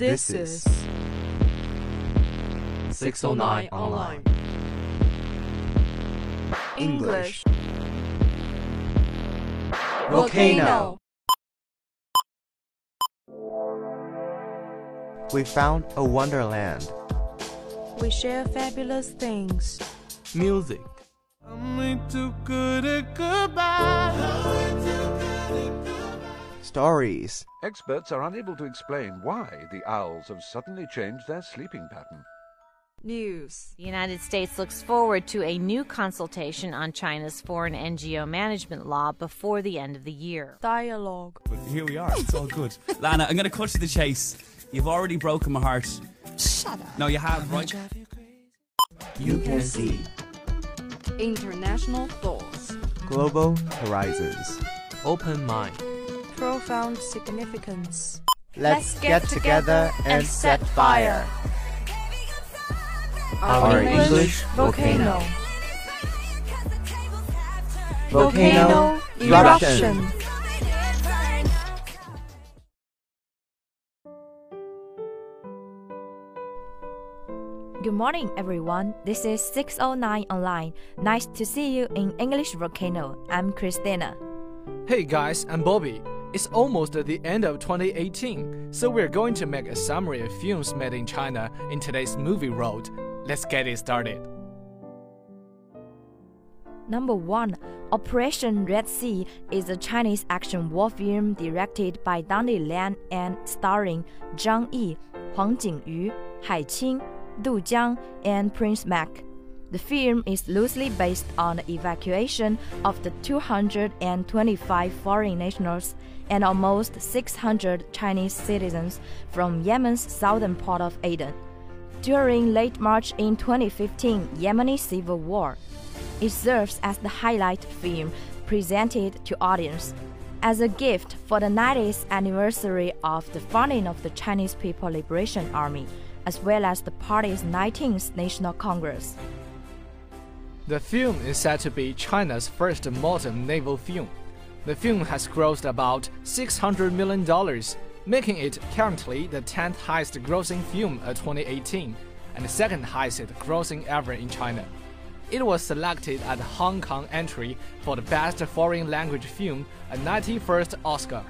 This is 609 Online. English. Volcano. We found a wonderland. We share fabulous things. Music. Stories. Experts are unable to explain why the owls have suddenly changed their sleeping pattern. News. The United States looks forward to a new consultation on China's foreign NGO management law before the end of the year. Dialogue. But here we are. It's all good. Lana, I'm going to cut to the chase. You've already broken my heart. Shut up. No, you have, right? You can see. International thoughts. Global horizons. Open mind. Profound significance. Let's get together and set fire. Our English volcano. Volcano eruption. Good morning, everyone. This is 609 Online. Nice to see you in English Volcano. I'm Christina. Hey guys, I'm Bobby. It's almost the end of 2018, so we're going to make a summary of films made in China in today's movie road. Let's get it started. Number 1. Operation Red Sea is a Chinese action war film directed by Dante Lam and starring Zhang Yi, Huang Jingyu, Hai Qing, Du Jiang, and Prince Mak. The film is loosely based on the evacuation of the 225 foreign nationals and almost 600 Chinese citizens from Yemen's southern part of Aden during late March in 2015 Yemeni civil war. It serves as the highlight film presented to audience as a gift for the 90th anniversary of the founding of the Chinese People Liberation Army, as well as the party's 19th National Congress. The film is said to be China's first modern naval film. The film has grossed about $600 million, making it currently the 10th highest grossing film of 2018 and the second highest grossing ever in China. It was selected at the Hong Kong entry for the Best Foreign Language Film, a 91st Oscar.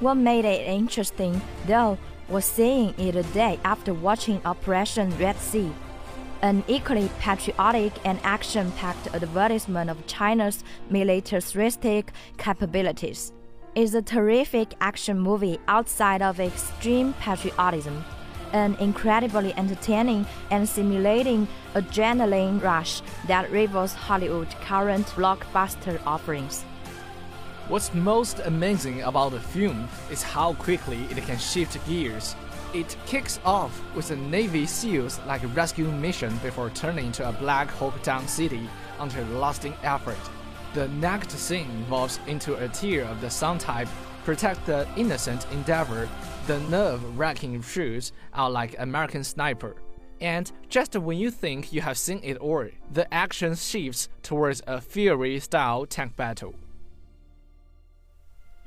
What made it interesting, though, was seeing it a day after watching Operation Red Sea, an equally patriotic and action packed advertisement of China's militaristic capabilities. It's a terrific action movie outside of extreme patriotism, an incredibly entertaining and stimulating adrenaline rush that rivals Hollywood's current blockbuster offerings. What's most amazing about the film is how quickly it can shift gears. It kicks off with a Navy SEALs like rescue mission before turning to a Black Hawk Down city under lasting effort. The next scene evolves into a Tears of the Sun type, protect the innocent endeavor. The nerve-wracking shoots out like American Sniper. And just when you think you have seen it all, the action shifts towards a Fury-style tank battle.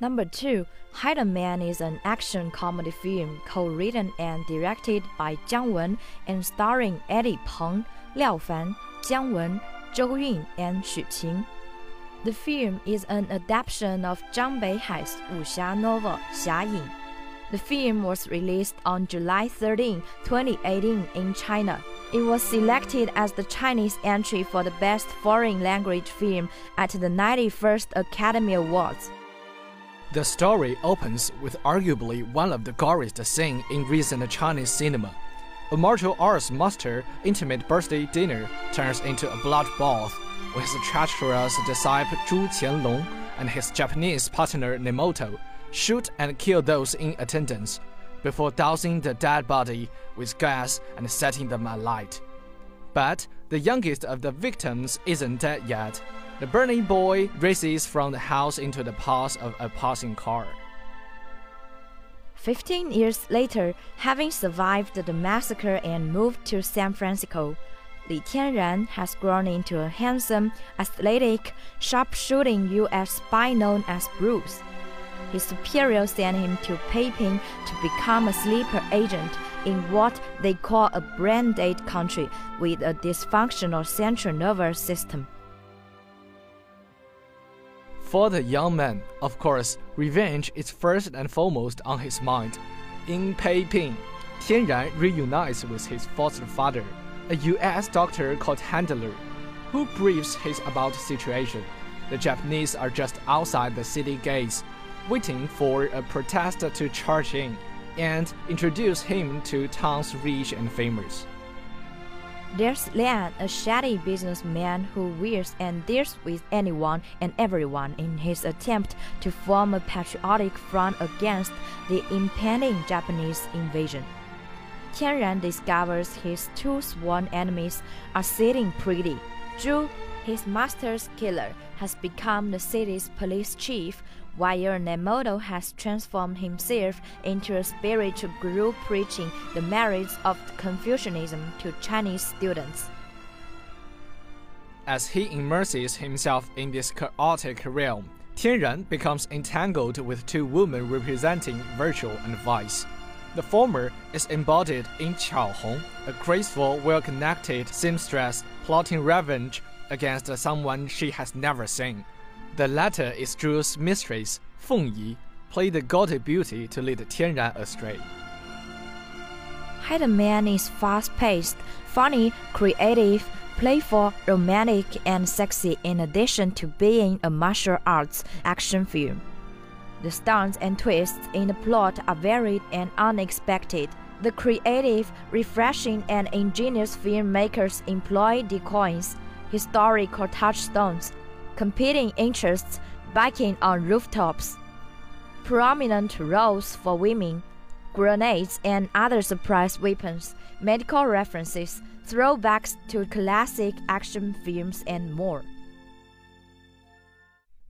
Number 2, Hidden Man is an action comedy film co-written and directed by Jiang Wen and starring Eddie Peng, Liao Fan, Jiang Wen, Zhou Yun, and Xu Qing. The film is an adaptation of Zhang Beihai's wuxia novel Xia Yin. The film was released on July 13, 2018 in China. It was selected as the Chinese entry for the Best Foreign Language Film at the 91st Academy Awards. The story opens with arguably one of the goriest scenes in recent Chinese cinema. A martial arts master intimate birthday dinner turns into a blood bath with his treacherous disciple Zhu Qianlong and his Japanese partner Nemoto shoot and kill those in attendance before dousing the dead body with gas and setting them alight. But the youngest of the victims isn't dead yet. The burning boy races from the house into the path of a passing car. Fifteen years later, having survived the massacre and moved to San Francisco, Li Tianran has grown into a handsome, athletic, sharpshooting U.S. spy known as Bruce. his superior sent him to Peiping to become a sleeper agent in what they call a brain dead country with a dysfunctional central nervous system. For the young man, of course, revenge is first and foremost on his mind. In Peiping, Tianran reunites with his foster father, a US doctor called Handler, who briefs him about situation. The Japanese are just outside the city gates, waiting for a protester to charge in and introduce him to town's rich and famous. There's Lian, a shady businessman who wears and deals with anyone and everyone in his attempt to form a patriotic front against the impending Japanese invasion. Tianran discovers his two sworn enemies are sitting pretty. Zhu, his master's killer, has become the city's police chief, while Nemoto has transformed himself into a spiritual guru preaching the merits of Confucianism to Chinese students. As he immerses himself in this chaotic realm, Tianran becomes entangled with two women representing virtue and vice. The former is embodied in Qiao Hong, a graceful, well-connected seamstress plotting revenge against someone she has never seen. The latter is Zhu's mistress, Feng Yi, played the gaudy beauty to lead Tianran astray. Hidden Man is fast-paced, funny, creative, playful, romantic, and sexy in addition to being a martial arts action film. The stunts and twists in the plot are varied and unexpected. The creative, refreshing, and ingenious filmmakers employ decoys, historical touchstones, competing interests, biking on rooftops, prominent roles for women, grenades and other surprise weapons, medical references, throwbacks to classic action films, and more.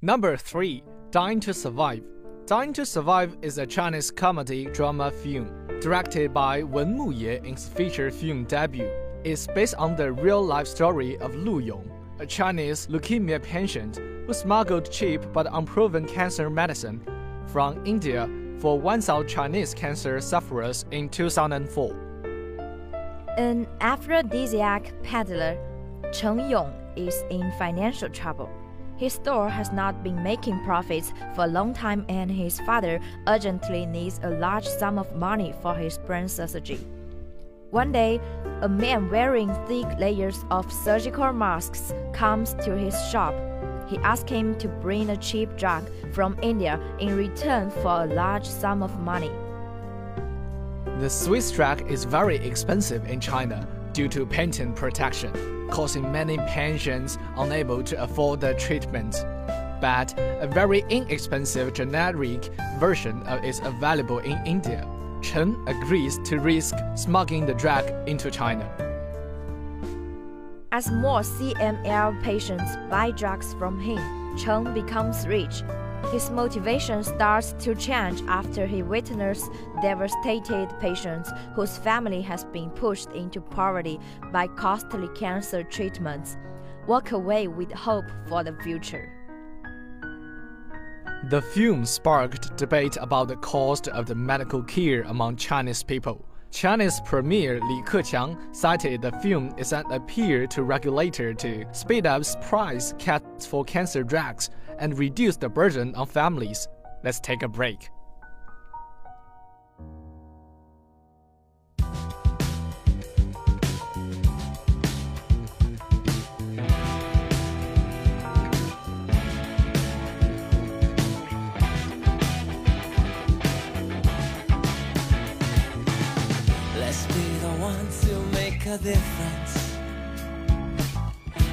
Number 3 Dying to Survive. Dying to Survive is a Chinese comedy drama film directed by Wen Muye in his feature film debut. It's based on the real life story of Lu Yong, a Chinese leukemia patient who smuggled cheap but unproven cancer medicine from India for 1,000 Chinese cancer sufferers in 2004. An aphrodisiac peddler, Cheng Yong, is in financial trouble. His store has not been making profits for a long time, and his father urgently needs a large sum of money for his brain surgery. One day, a man wearing thick layers of surgical masks comes to his shop. He asks him to bring a cheap drug from India in return for a large sum of money. The Swiss drug is very expensive in China due to patent protection, causing many patients unable to afford the treatment. But a very inexpensive generic version is available in India. Chen agrees to risk smuggling the drug into China. As more CML patients buy drugs from him, Chen becomes rich. His motivation starts to change after he witnesses devastated patients whose family has been pushed into poverty by costly cancer treatments. Walk away with hope for the future. The film sparked debate about the cost of the medical care among Chinese people. Chinese Premier Li Keqiang cited the film as an appeal to regulator to speed up price cuts for cancer drugs and reduce the burden on families. Let's take a break. A difference.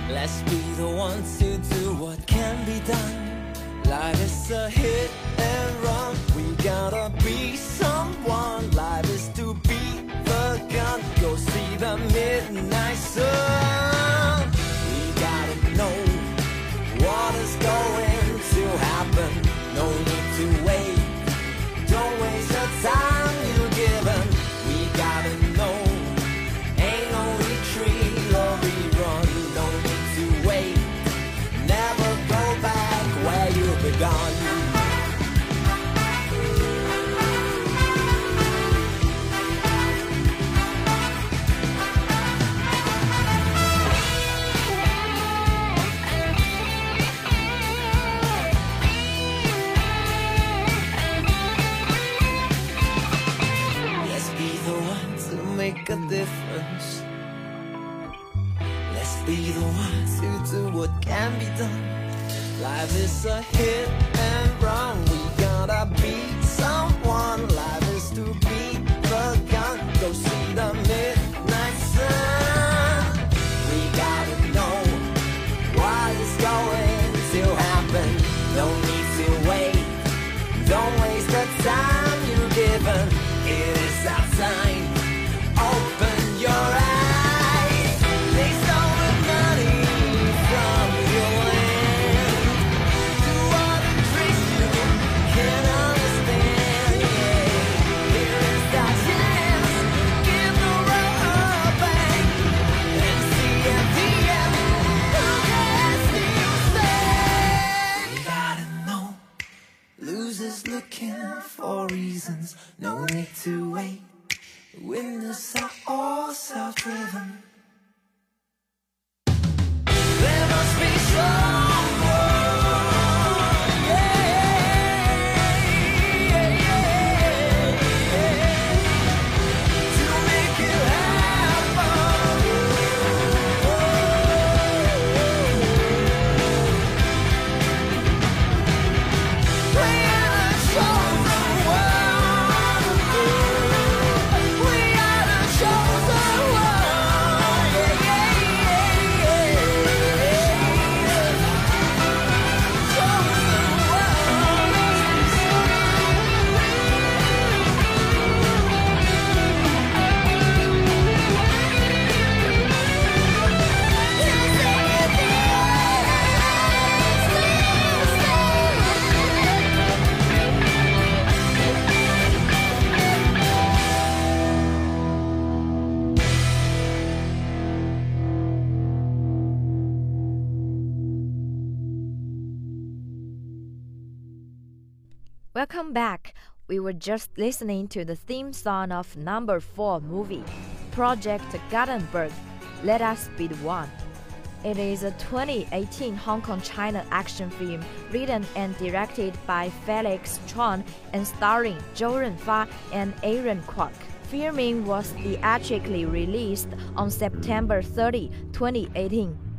Let's be the ones to do what can be done. Life is a hit and run. We gotta be someone. Life is to be the gun. Go see the midnight sun. Welcome back. We were just listening to the theme song of number 4 movie, Project Gutenberg. Let Us Be the One. It is a 2018 Hong Kong China action film written and directed by Felix Chong and starring Zhou Runfa and Aaron Kwok. Filming was theatrically released on September 30, 2018.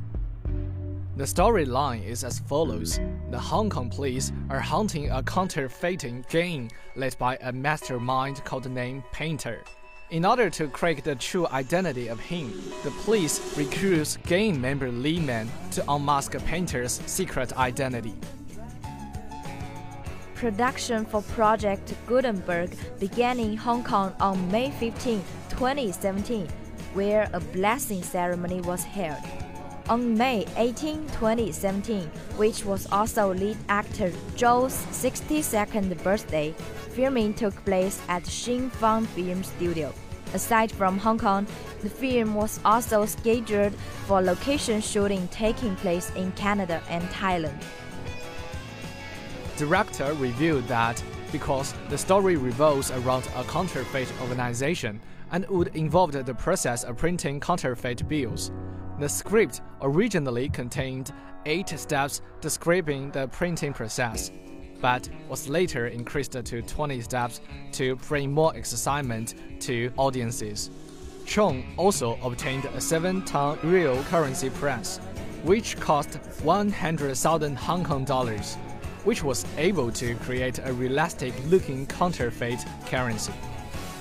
The storyline is as follows The Hong Kong police are hunting a counterfeiting gang led by a mastermind called named Painter. In order to crack the true identity of him, the police recruits gang member Lee Man to unmask Painter's secret identity. Production for Project Gutenberg began in Hong Kong on May 15, 2017, where a blessing ceremony was held. On May 18, 2017, which was also lead actor Zhou's 62nd birthday, filming took place at Xin Fang Film Studio. Aside from Hong Kong, the film was also scheduled for location shooting taking place in Canada and Thailand. Director revealed that because the story revolves around a counterfeit organization and would involve the process of printing counterfeit bills, the script originally contained eight steps describing the printing process, but was later increased to 20 steps to bring more excitement to audiences. Chong also obtained a 7-ton real currency press, which cost 100,000 Hong Kong dollars, which was able to create a realistic-looking counterfeit currency,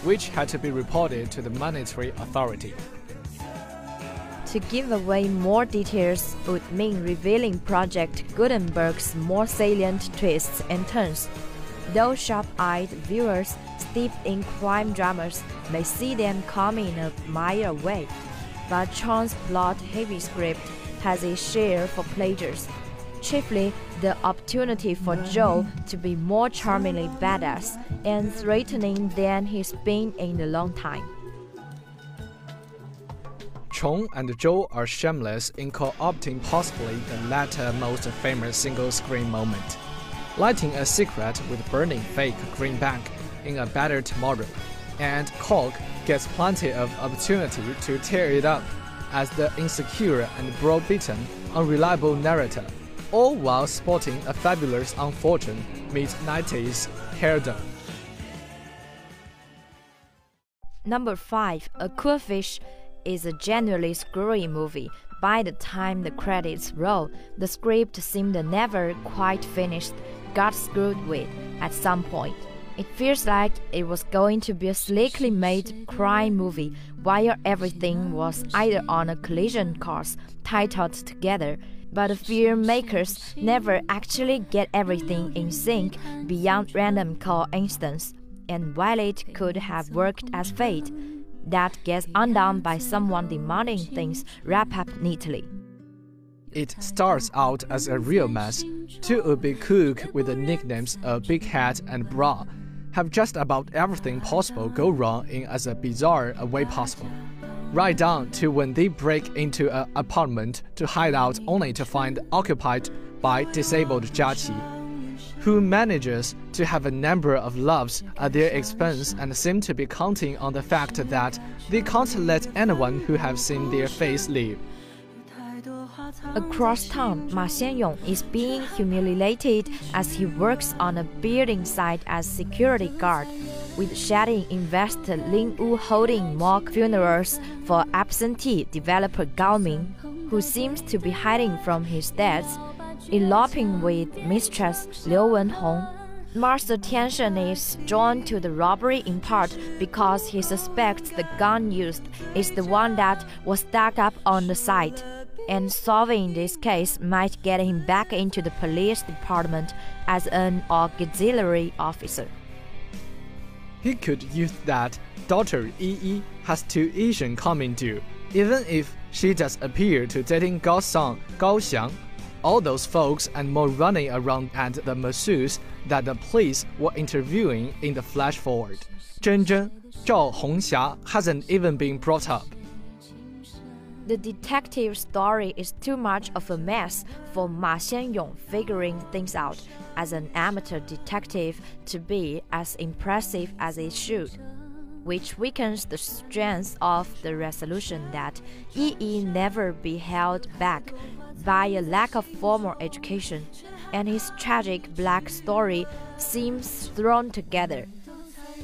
which had to be reported to the monetary authority. To give away more details would mean revealing Project Gutenberg's more salient twists and turns. Though sharp-eyed viewers steeped in crime dramas may see them coming a mile away, but Chong's plot-heavy script has a share for pleasures, chiefly the opportunity for Zhou to be more charmingly badass and threatening than he's been in a long time. Chong and Zhou are shameless in co-opting possibly the latter most famous single-screen moment, lighting a cigarette with burning fake green bank in a better tomorrow, and Kwok gets plenty of opportunity to tear it up as the insecure and brow-beaten, unreliable narrator, all while sporting a fabulous unfortunate mid-90s hairdo. Number 5, A Cool Fish is a generally screwy movie. By the time the credits roll, the script seemed never quite finished, got screwed with at some point. It feels like it was going to be a slickly made crime movie while everything was either on a collision course titled together. But the filmmakers never actually get everything in sync beyond random coincidence. And while it could have worked as fate, that gets undone by someone demanding things wrap up neatly. It starts out as a real mess. Two a big cook with the nicknames a big hat and bra have just about everything possible go wrong in as a bizarre a way possible. Right down to when they break into an apartment to hide out only to find occupied by disabled Jiaqi, who manages to have a number of loves at their expense and seem to be counting on the fact that they can't let anyone who have seen their face leave. Across town, Ma Xianyong is being humiliated as he works on a building site as security guard, with shady investor Lin Wu holding mock funerals for absentee developer Gao Ming, who seems to be hiding from his debts, eloping with mistress Liu Wenhong. Ma's attention is drawn to the robbery in part because he suspects the gun used is the one that was dug up on the site and solving this case might get him back into the police department as an auxiliary officer. He could use that daughter Yi Yi has tuition coming due, even if she does appear to dating Gao Sang, Gao Xiang, all those folks and more running around and the masseuse that the police were interviewing in the flash forward. Zhen Zhen, Zhao Hongxia hasn't even been brought up. The detective story is too much of a mess for Ma Xianyong figuring things out as an amateur detective to be as impressive as it should, which weakens the strength of the resolution that Yi Yi never be held back by a lack of formal education, and his tragic black story seems thrown together.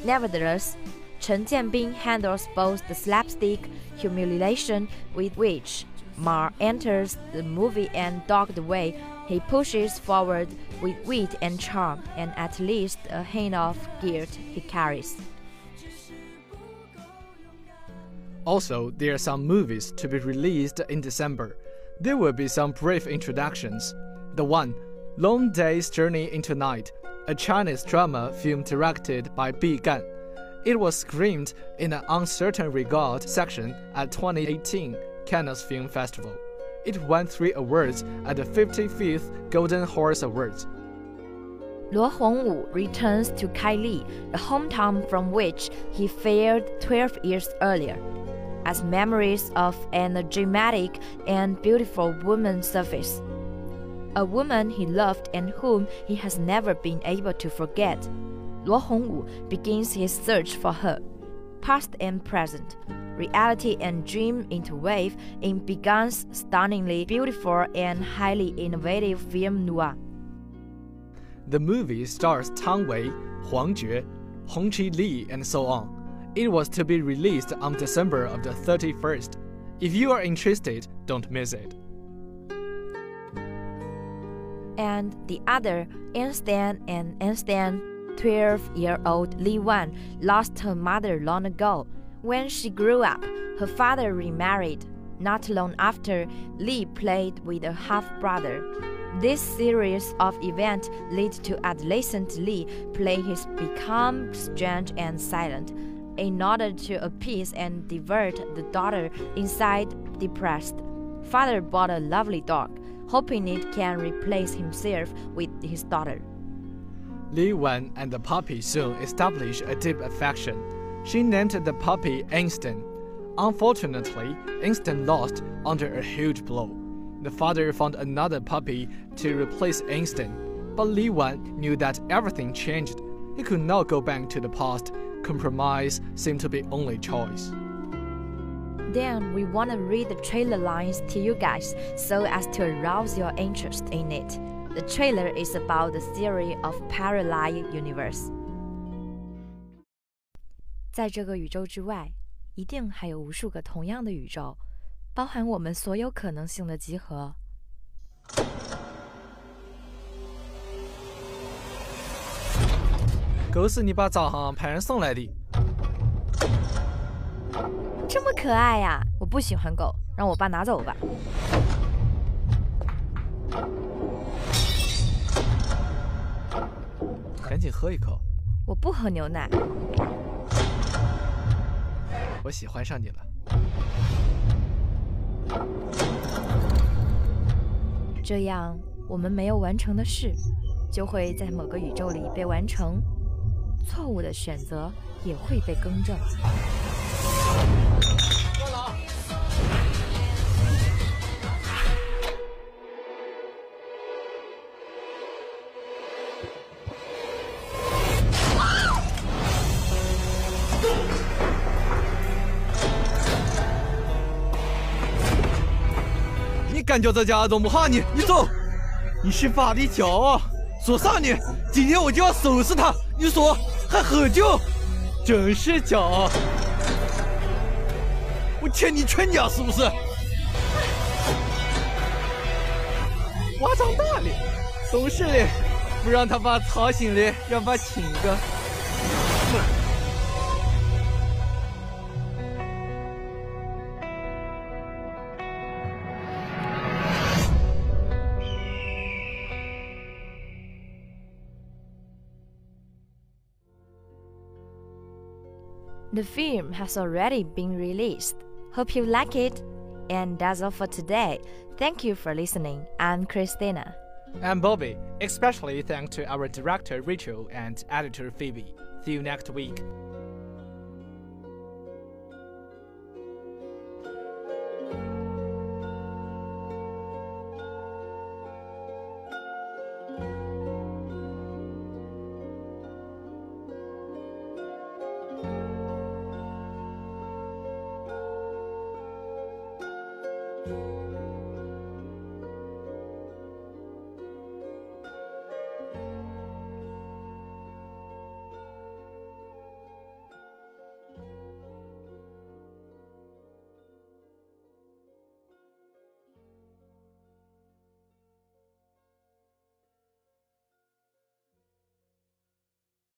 Nevertheless, Chen Jianbin handles both the slapstick humiliation with which Ma enters the movie and dogged way he pushes forward with wit and charm and at least a hint of guilt he carries. Also, there are some movies to be released in December. There will be some brief introductions. The one, Long Day's Journey into Night, a Chinese drama film directed by Bi Gan. It was screened in an Un Certain Regard section at 2018 Cannes Film Festival. It won three awards at the 55th Golden Horse Awards. Luo Hongwu returns to Kaili, the hometown from which he failed 12 years earlier. As memories of an dramatic and beautiful woman surface. A woman he loved and whom he has never been able to forget. Luo Hongwu begins his search for her, past and present, reality and dream interweave in Bi Gan's stunningly beautiful and highly innovative film noir. The movie stars Tang Wei, Huang Jue, Hong Chi Li, and so on. It was to be released on December of the 31st. If you are interested, don't miss it. And the other, Einstein and Einstein 12 year old Li Wan lost her mother long ago. When she grew up, her father remarried. Not long after, Li played with a half brother. This series of events led to adolescent Li play his become strange and silent. In order to appease and divert the daughter inside depressed, father bought a lovely dog, hoping it can replace himself with his daughter. Li Wan and the puppy soon established a deep affection. She named the puppy Einstein. Unfortunately, Einstein lost under a huge blow. The father found another puppy to replace Einstein, but Li Wan knew that everything changed. He could not go back to the past Compromise seemed to be only choice. Then we want to read the trailer lines to you guys so as to arouse your interest in it. The trailer is about the theory of parallel universe. 在这个宇宙之外，一定还有无数个同样的宇宙，包含我们所有可能性的集合。 狗是你爸早上派人送来的。这么可爱呀！我不喜欢狗，让我爸拿走吧。赶紧喝一口，我不喝牛奶。我喜欢上你了。这样，我们没有完成的事，就会在某个宇宙里被完成；错误的选择也会被更正。你敢叫这家怎么怕你？你走！你是法的骄傲，说啥呢？今天我就要收拾他！你说还喝酒，真是骄傲！我欠你全家是不是？娃长大了，懂事了，不让他爸操心了，让爸亲一个。The film has already been released. Hope you like it. And that's all for today. Thank you for listening. I'm Christina. I'm Bobby. Especially thanks to our director Rachel and editor Phoebe. See you next week.